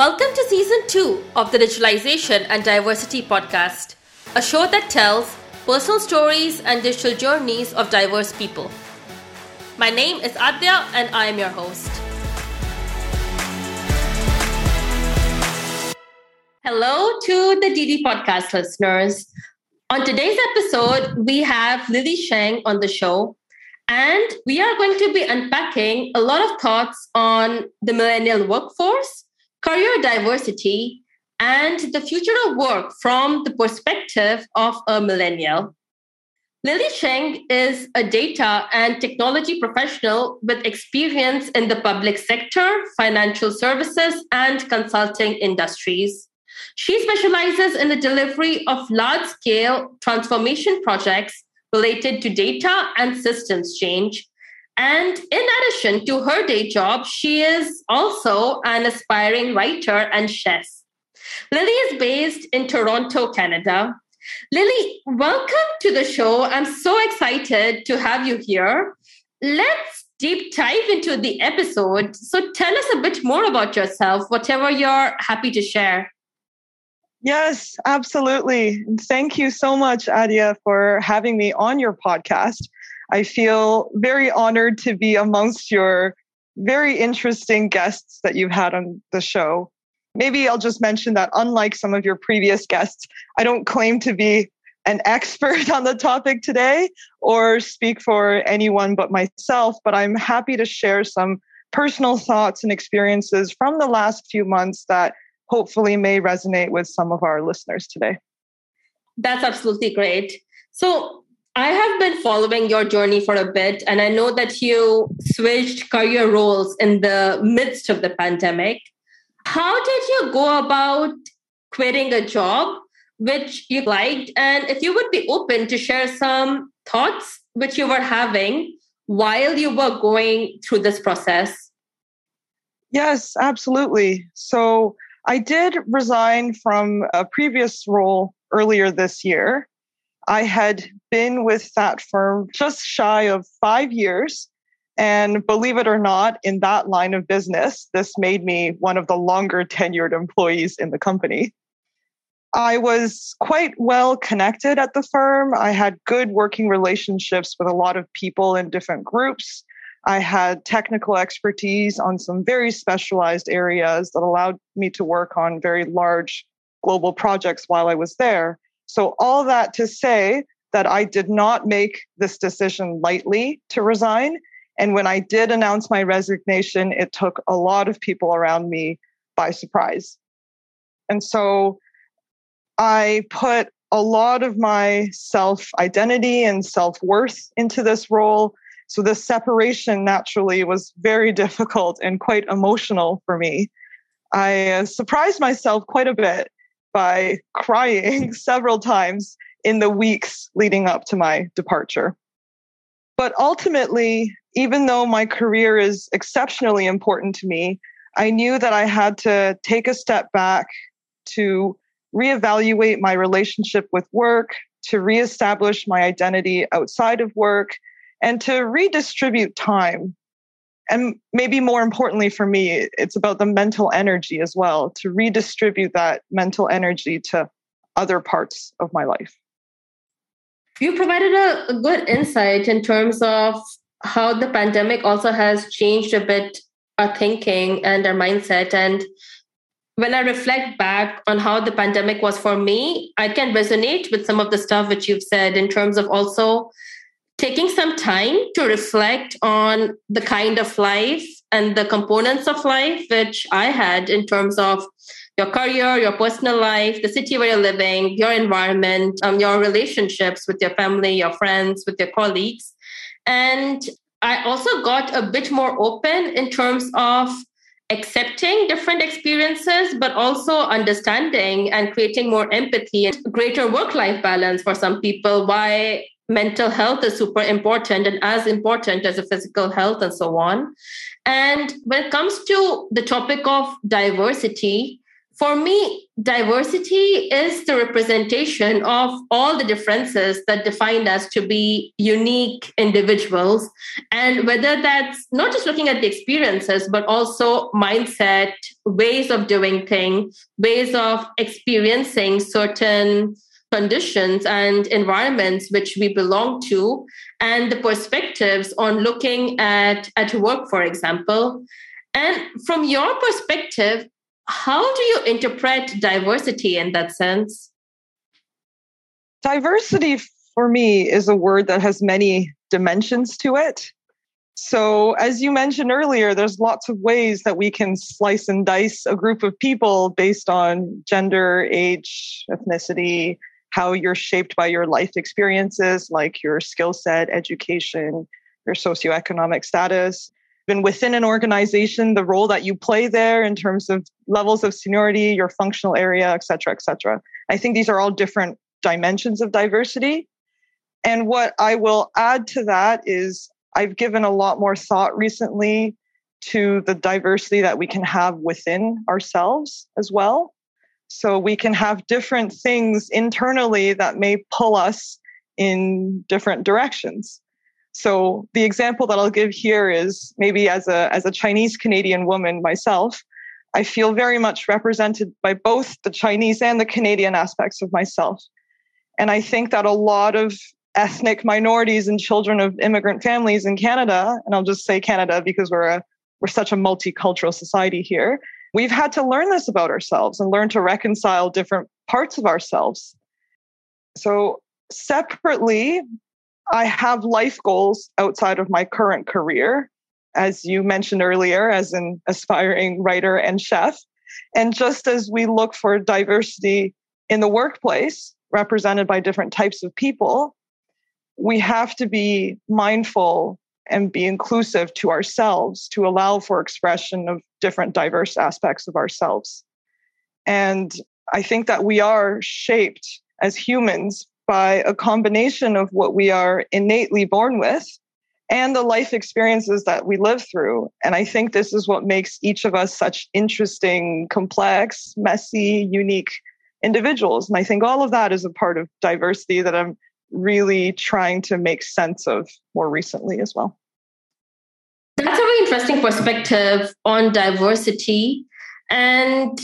Welcome to season two of the Digitalization and Diversity podcast, a show that tells personal stories and digital journeys of diverse people. My name is Adya and I am your host. Hello to the DD podcast listeners. On today's episode, we have Lilly Sheng on the show, and we are going to be unpacking a lot of thoughts on the millennial workforce career diversity, and the future of work from the perspective of a millennial. Lilly Sheng is a data and technology professional with experience in the public sector, financial services, and consulting industries. She specializes in the delivery of large scale transformation projects related to data and systems change, and in addition to her day job, she is also an aspiring writer and chef. Lilly is based in Toronto, Canada. Lilly, welcome to the show. I'm so excited to have you here. Let's deep dive into the episode. So tell us a bit more about yourself, whatever you're happy to share. Yes, absolutely. Thank you so much, Adia, for having me on your podcast. I feel very honored to be amongst your very interesting guests that you've had on the show. Maybe I'll just mention that unlike some of your previous guests, I don't claim to be an expert on the topic today or speak for anyone but myself, but I'm happy to share some personal thoughts and experiences from the last few months that hopefully may resonate with some of our listeners today. That's absolutely great. So, I have been following your journey for a bit, and I know that you switched career roles in the midst of the pandemic. How did you go about quitting a job which you liked? And if you would be open to share some thoughts which you were having while you were going through this process? Yes, absolutely. So I did resign from a previous role earlier this year. I had been with that firm just shy of five years. And believe it or not, in that line of business, this made me one of the longer tenured employees in the company. I was quite well connected at the firm. I had good working relationships with a lot of people in different groups. I had technical expertise on some very specialized areas that allowed me to work on very large global projects while I was there. So, all that to say that I did not make this decision lightly to resign. And when I did announce my resignation, it took a lot of people around me by surprise. And so I put a lot of my self identity and self worth into this role. So the separation naturally was very difficult and quite emotional for me. I surprised myself quite a bit by crying several times in the weeks leading up to my departure. But ultimately, even though my career is exceptionally important to me, I knew that I had to take a step back to reevaluate my relationship with work, to reestablish my identity outside of work, and to redistribute time. And maybe more importantly for me, it's about the mental energy as well, to redistribute that mental energy to other parts of my life you provided a, a good insight in terms of how the pandemic also has changed a bit our thinking and our mindset. And when I reflect back on how the pandemic was for me, I can resonate with some of the stuff which you've said in terms of also taking some time to reflect on the kind of life and the components of life which I had in terms of your career, your personal life, the city where you're living, your environment, um, your relationships with your family, your friends, with your colleagues. And I also got a bit more open in terms of accepting different experiences, but also understanding and creating more empathy and greater work life balance for some people. Why mental health is super important and as important as a physical health and so on. And when it comes to the topic of diversity, for me, diversity is the representation of all the differences that define us to be unique individuals. And whether that's not just looking at the experiences, but also mindset, ways of doing things, ways of experiencing certain conditions and environments which we belong to, and the perspectives on looking at, at work, for example. And from your perspective, how do you interpret diversity in that sense? Diversity for me is a word that has many dimensions to it. So, as you mentioned earlier, there's lots of ways that we can slice and dice a group of people based on gender, age, ethnicity, how you're shaped by your life experiences, like your skill set, education, your socioeconomic status been within an organization, the role that you play there in terms of levels of seniority, your functional area, et cetera, et cetera. I think these are all different dimensions of diversity. And what I will add to that is I've given a lot more thought recently to the diversity that we can have within ourselves as well. So we can have different things internally that may pull us in different directions. So the example that I'll give here is maybe as a as a Chinese Canadian woman myself, I feel very much represented by both the Chinese and the Canadian aspects of myself. And I think that a lot of ethnic minorities and children of immigrant families in Canada, and I'll just say Canada because we're a we're such a multicultural society here, we've had to learn this about ourselves and learn to reconcile different parts of ourselves. So separately, I have life goals outside of my current career, as you mentioned earlier, as an aspiring writer and chef. And just as we look for diversity in the workplace, represented by different types of people, we have to be mindful and be inclusive to ourselves to allow for expression of different diverse aspects of ourselves. And I think that we are shaped as humans by a combination of what we are innately born with and the life experiences that we live through. And I think this is what makes each of us such interesting, complex, messy, unique individuals. And I think all of that is a part of diversity that I'm really trying to make sense of more recently as well. That's a very interesting perspective on diversity. And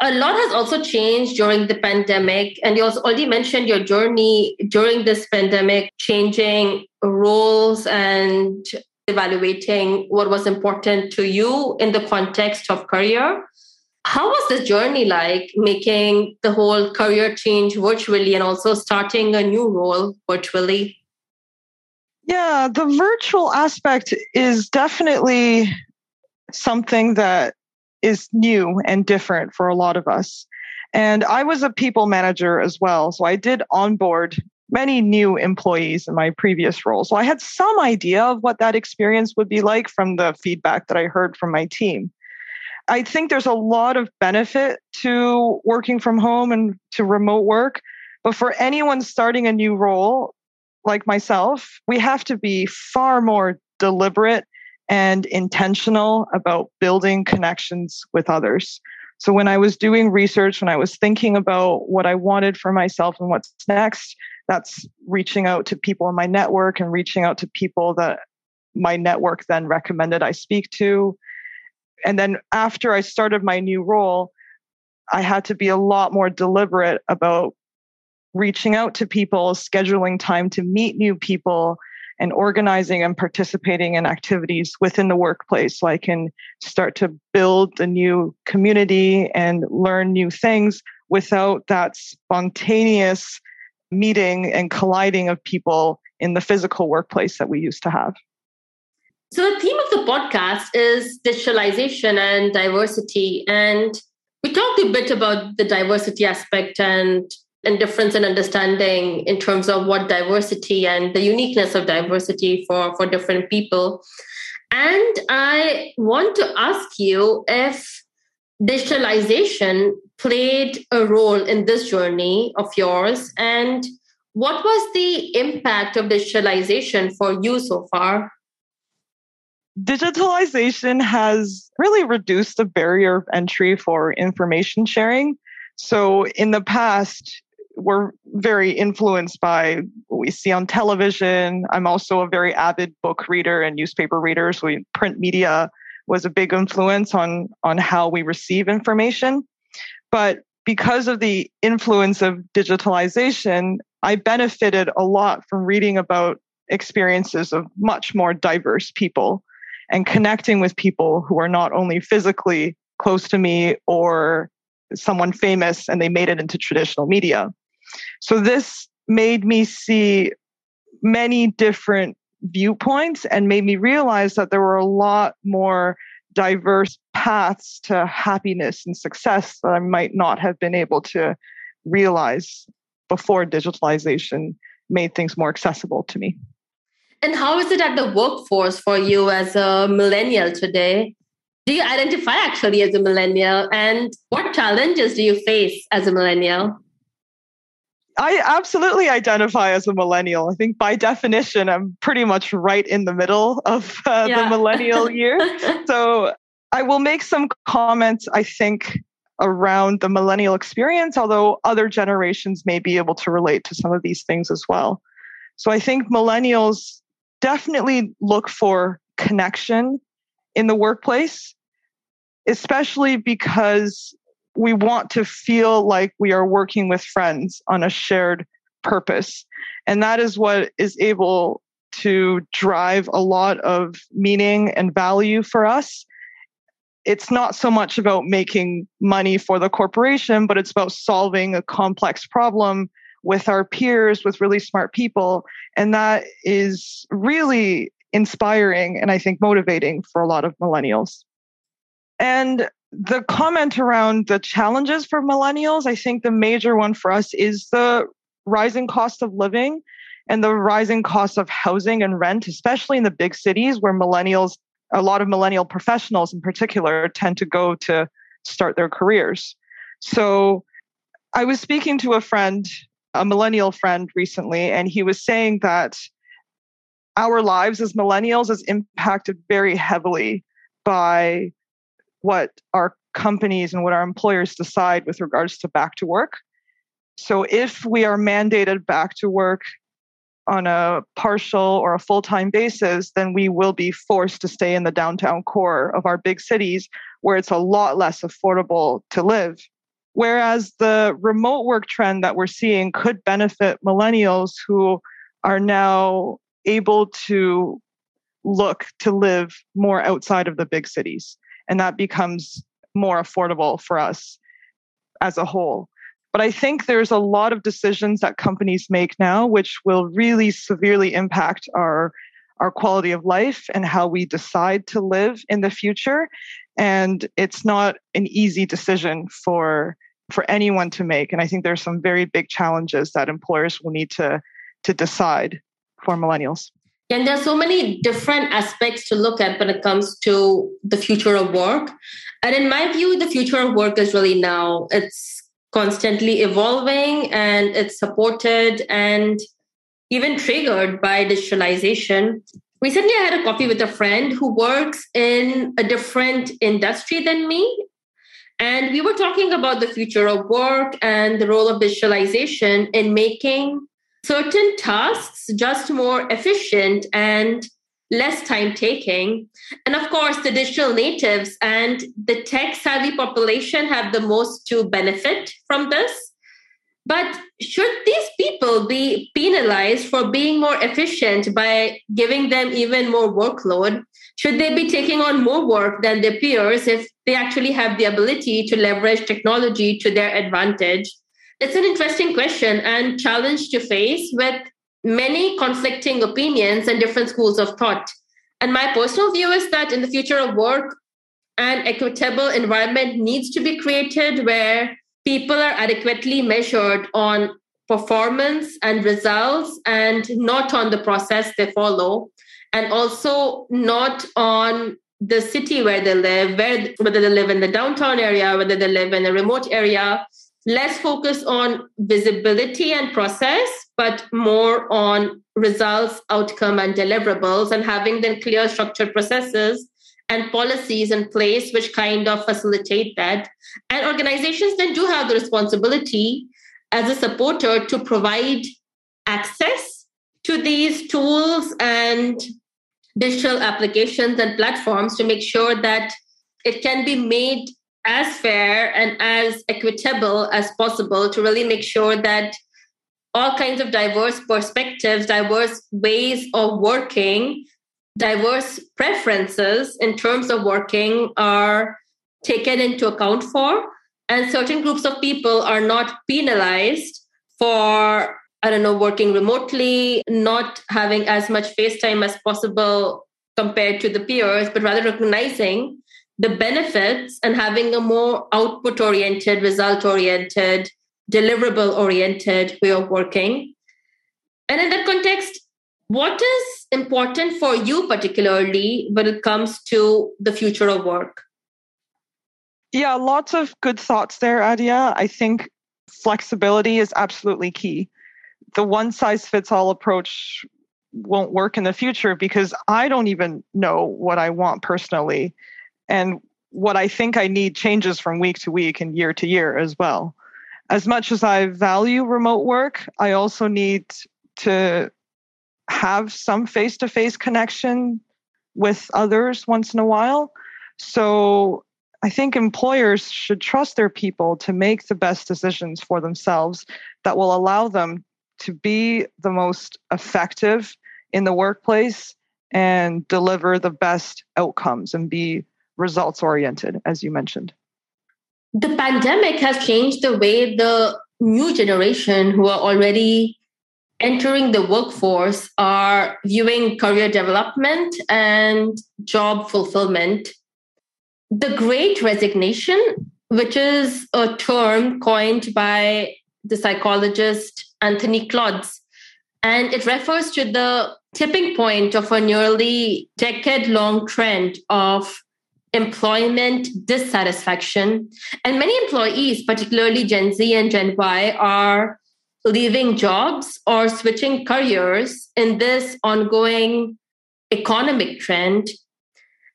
a lot has also changed during the pandemic and you also already mentioned your journey during this pandemic changing roles and evaluating what was important to you in the context of career how was the journey like making the whole career change virtually and also starting a new role virtually yeah the virtual aspect is definitely something that is new and different for a lot of us. And I was a people manager as well. So I did onboard many new employees in my previous role. So I had some idea of what that experience would be like from the feedback that I heard from my team. I think there's a lot of benefit to working from home and to remote work. But for anyone starting a new role like myself, we have to be far more deliberate and intentional about building connections with others. So when I was doing research, when I was thinking about what I wanted for myself and what's next, that's reaching out to people in my network and reaching out to people that my network then recommended I speak to. And then after I started my new role, I had to be a lot more deliberate about reaching out to people, scheduling time to meet new people, and organizing and participating in activities within the workplace so I can start to build a new community and learn new things without that spontaneous meeting and colliding of people in the physical workplace that we used to have. So, the theme of the podcast is digitalization and diversity. And we talked a bit about the diversity aspect and and difference in understanding in terms of what diversity and the uniqueness of diversity for, for different people. And I want to ask you if digitalization played a role in this journey of yours and what was the impact of digitalization for you so far? Digitalization has really reduced the barrier of entry for information sharing. So in the past, we're very influenced by what we see on television. I'm also a very avid book reader and newspaper reader. So print media was a big influence on, on how we receive information. But because of the influence of digitalization, I benefited a lot from reading about experiences of much more diverse people and connecting with people who are not only physically close to me or someone famous and they made it into traditional media. So this made me see many different viewpoints and made me realize that there were a lot more diverse paths to happiness and success that I might not have been able to realize before digitalization made things more accessible to me. And how is it at the workforce for you as a millennial today? Do you identify actually as a millennial? And what challenges do you face as a millennial? I absolutely identify as a millennial. I think by definition, I'm pretty much right in the middle of uh, yeah. the millennial year. so I will make some comments, I think, around the millennial experience, although other generations may be able to relate to some of these things as well. So I think millennials definitely look for connection in the workplace, especially because we want to feel like we are working with friends on a shared purpose. And that is what is able to drive a lot of meaning and value for us. It's not so much about making money for the corporation, but it's about solving a complex problem with our peers, with really smart people. And that is really inspiring and I think motivating for a lot of millennials. And the comment around the challenges for millennials, I think the major one for us is the rising cost of living and the rising cost of housing and rent, especially in the big cities where millennials, a lot of millennial professionals in particular, tend to go to start their careers. So I was speaking to a friend a millennial friend recently, and he was saying that our lives as millennials is impacted very heavily by what our companies and what our employers decide with regards to back to work. So if we are mandated back to work on a partial or a full time basis, then we will be forced to stay in the downtown core of our big cities where it's a lot less affordable to live. Whereas the remote work trend that we're seeing could benefit millennials who are now able to look to live more outside of the big cities. And that becomes more affordable for us as a whole. But I think there's a lot of decisions that companies make now which will really severely impact our our quality of life and how we decide to live in the future. And it's not an easy decision for for anyone to make. And I think there's some very big challenges that employers will need to to decide for millennials. And there's so many different aspects to look at when it comes to the future of work. And in my view, the future of work is really now. It's constantly evolving and it's supported and even triggered by digitalization. Recently, I had a coffee with a friend who works in a different industry than me. And we were talking about the future of work and the role of digitalization in making certain tasks just more efficient and less time taking. And of course, the digital natives and the tech savvy population have the most to benefit from this. But should these people be penalized for being more efficient by giving them even more workload? Should they be taking on more work than their peers if they actually have the ability to leverage technology to their advantage? It's an interesting question and challenge to face with many conflicting opinions and different schools of thought. And my personal view is that in the future of work, an equitable environment needs to be created where people are adequately measured on performance and results and not on the process they follow and also not on the city where they live where, whether they live in the downtown area whether they live in a remote area. Less focus on visibility and process but more on results, outcome, and deliverables, and having then clear structured processes and policies in place which kind of facilitate that. And organizations then do have the responsibility as a supporter to provide access to these tools and digital applications and platforms to make sure that it can be made as fair and as equitable as possible to really make sure that all kinds of diverse perspectives, diverse ways of working, diverse preferences in terms of working are taken into account for. And certain groups of people are not penalized for, I don't know, working remotely, not having as much face time as possible compared to the peers, but rather recognizing the benefits and having a more output oriented, result oriented, deliverable oriented way of working. And in that context, what is important for you, particularly when it comes to the future of work? Yeah, lots of good thoughts there, Adia. I think flexibility is absolutely key. The one size fits all approach won't work in the future because I don't even know what I want personally. And what I think I need changes from week to week and year to year as well. As much as I value remote work, I also need to have some face to face connection with others once in a while. So I think employers should trust their people to make the best decisions for themselves that will allow them to be the most effective in the workplace and deliver the best outcomes and be results oriented, as you mentioned. The pandemic has changed the way the new generation who are already entering the workforce are viewing career development and job fulfillment. The great resignation, which is a term coined by the psychologist Anthony Klotz, and it refers to the tipping point of a nearly decade long trend of employment dissatisfaction. And many employees, particularly Gen Z and Gen Y, are leaving jobs or switching careers in this ongoing economic trend.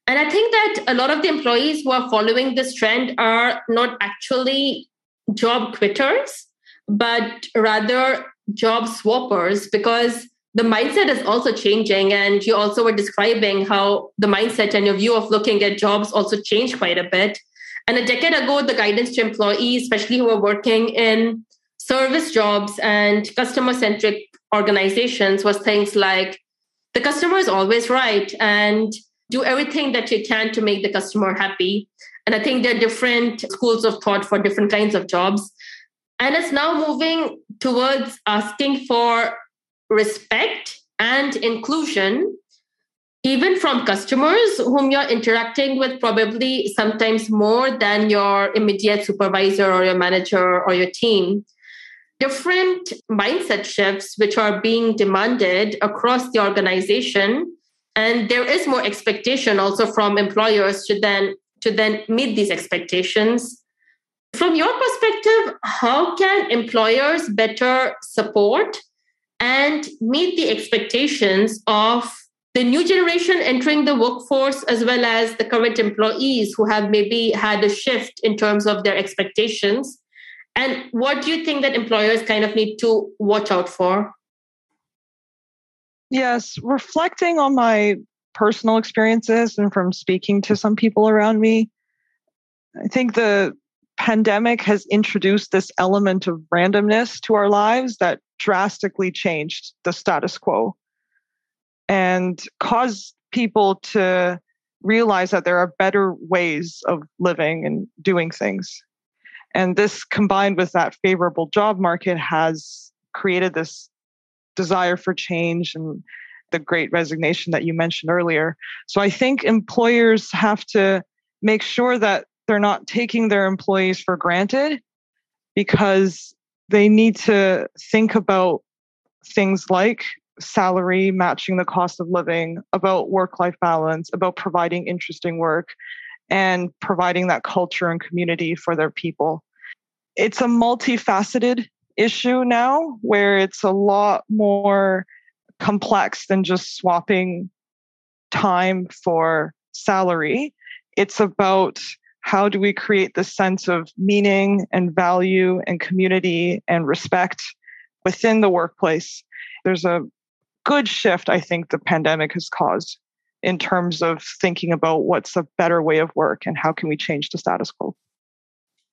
And I think that a lot of the employees who are following this trend are not actually job quitters, but rather job swappers because the mindset is also changing and you also were describing how the mindset and your view of looking at jobs also changed quite a bit and a decade ago the guidance to employees especially who are working in service jobs and customer centric organizations was things like the customer is always right and do everything that you can to make the customer happy. And i think there are different schools of thought for different kinds of jobs. And it's now moving towards asking for respect and inclusion even from customers whom you're interacting with probably sometimes more than your immediate supervisor or your manager or your team different mindset shifts which are being demanded across the organization. And there is more expectation also from employers to then to then meet these expectations. From your perspective how can employers better support and meet the expectations of the new generation entering the workforce as well as the current employees who have maybe had a shift in terms of their expectations and what do you think that employers kind of need to watch out for yes reflecting on my personal experiences and from speaking to some people around me i think the pandemic has introduced this element of randomness to our lives that drastically changed the status quo and caused people to realize that there are better ways of living and doing things. And this combined with that favorable job market has created this desire for change and the great resignation that you mentioned earlier. So I think employers have to make sure that they're not taking their employees for granted because they need to think about things like salary matching the cost of living, about work life balance, about providing interesting work, and providing that culture and community for their people. It's a multifaceted issue now where it's a lot more complex than just swapping time for salary. It's about how do we create the sense of meaning and value and community and respect within the workplace. There's a good shift I think the pandemic has caused in terms of thinking about what's a better way of work and how can we change the status quo.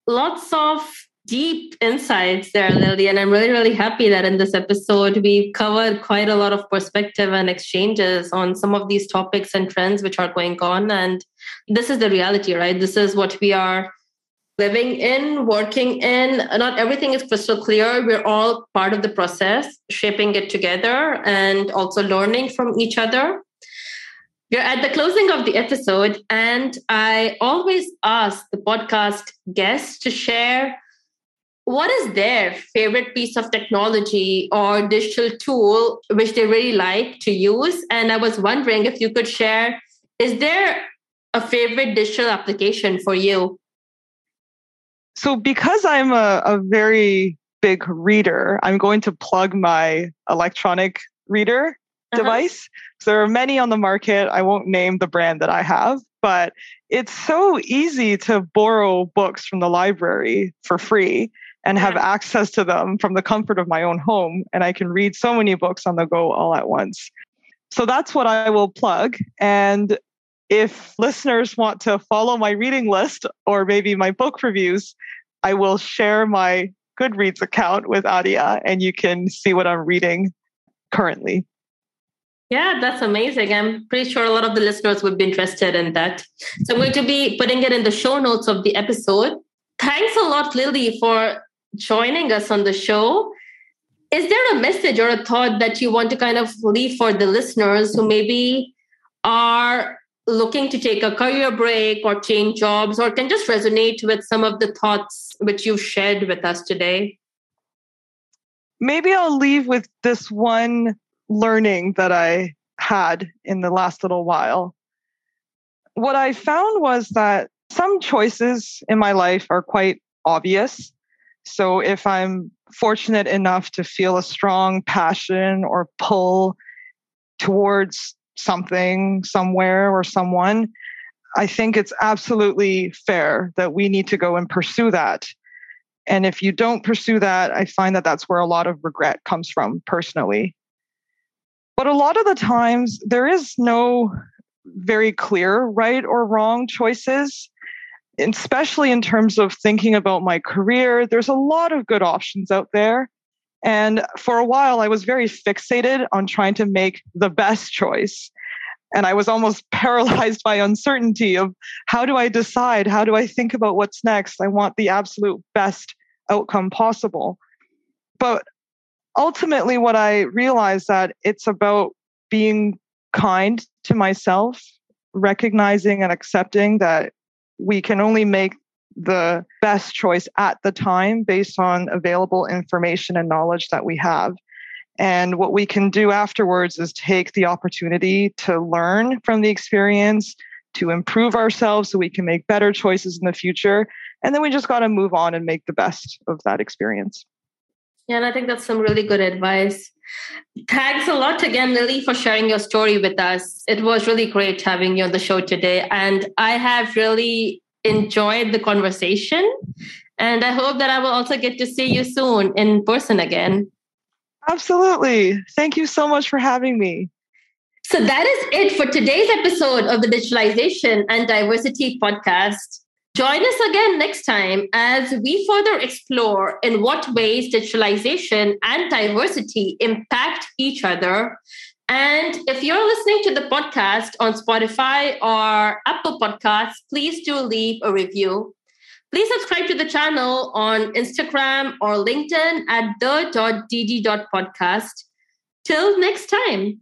Lots of deep insights there, Lilly. And I'm really, really happy that in this episode, we covered quite a lot of perspective and exchanges on some of these topics and trends which are going on. And this is the reality, right? This is what we are living in, working in. Not everything is crystal clear. We're all part of the process, shaping it together and also learning from each other. We're at the closing of the episode, and I always ask the podcast guests to share what is their favorite piece of technology or digital tool which they really like to use. And i was wondering if you could share is there a favorite digital application for you? So because i'm a, a very big reader i'm going to plug my electronic reader uh-huh. device so there are many on the market i won't name the brand that i have but it's so easy to borrow books from the library for free and have access to them from the comfort of my own home. And I can read so many books on the go all at once. So that's what I will plug. And if listeners want to follow my reading list or maybe my book reviews, I will share my Goodreads account with Adia and you can see what I'm reading currently. Yeah, that's amazing. I'm pretty sure a lot of the listeners would be interested in that. So I'm going to be putting it in the show notes of the episode. Thanks a lot, Lilly, for joining us on the show. Is there a message or a thought that you want to kind of leave for the listeners who maybe are looking to take a career break or change jobs or can just resonate with some of the thoughts which you've shared with us today? Maybe I'll leave with this one learning that I had in the last little while. What I found was that some choices in my life are quite obvious so if I'm fortunate enough to feel a strong passion or pull towards something, somewhere, or someone, I think it's absolutely fair that we need to go and pursue that. And if you don't pursue that, I find that that's where a lot of regret comes from personally. But a lot of the times, there is no very clear right or wrong choices especially in terms of thinking about my career, there's a lot of good options out there. And for a while, I was very fixated on trying to make the best choice. And I was almost paralyzed by uncertainty of how do I decide? How do I think about what's next? I want the absolute best outcome possible. But ultimately, what I realized that it's about being kind to myself, recognizing and accepting that we can only make the best choice at the time based on available information and knowledge that we have. And what we can do afterwards is take the opportunity to learn from the experience, to improve ourselves so we can make better choices in the future. And then we just got to move on and make the best of that experience. Yeah, and I think that's some really good advice. Thanks a lot again, Lilly, for sharing your story with us. It was really great having you on the show today. And I have really enjoyed the conversation. And I hope that I will also get to see you soon in person again. Absolutely. Thank you so much for having me. So that is it for today's episode of the Digitalization and Diversity podcast. Join us again next time as we further explore in what ways digitalization and diversity impact each other. And if you're listening to the podcast on Spotify or Apple Podcasts, please do leave a review. Please subscribe to the channel on Instagram or LinkedIn at the.dd.podcast. Till next time.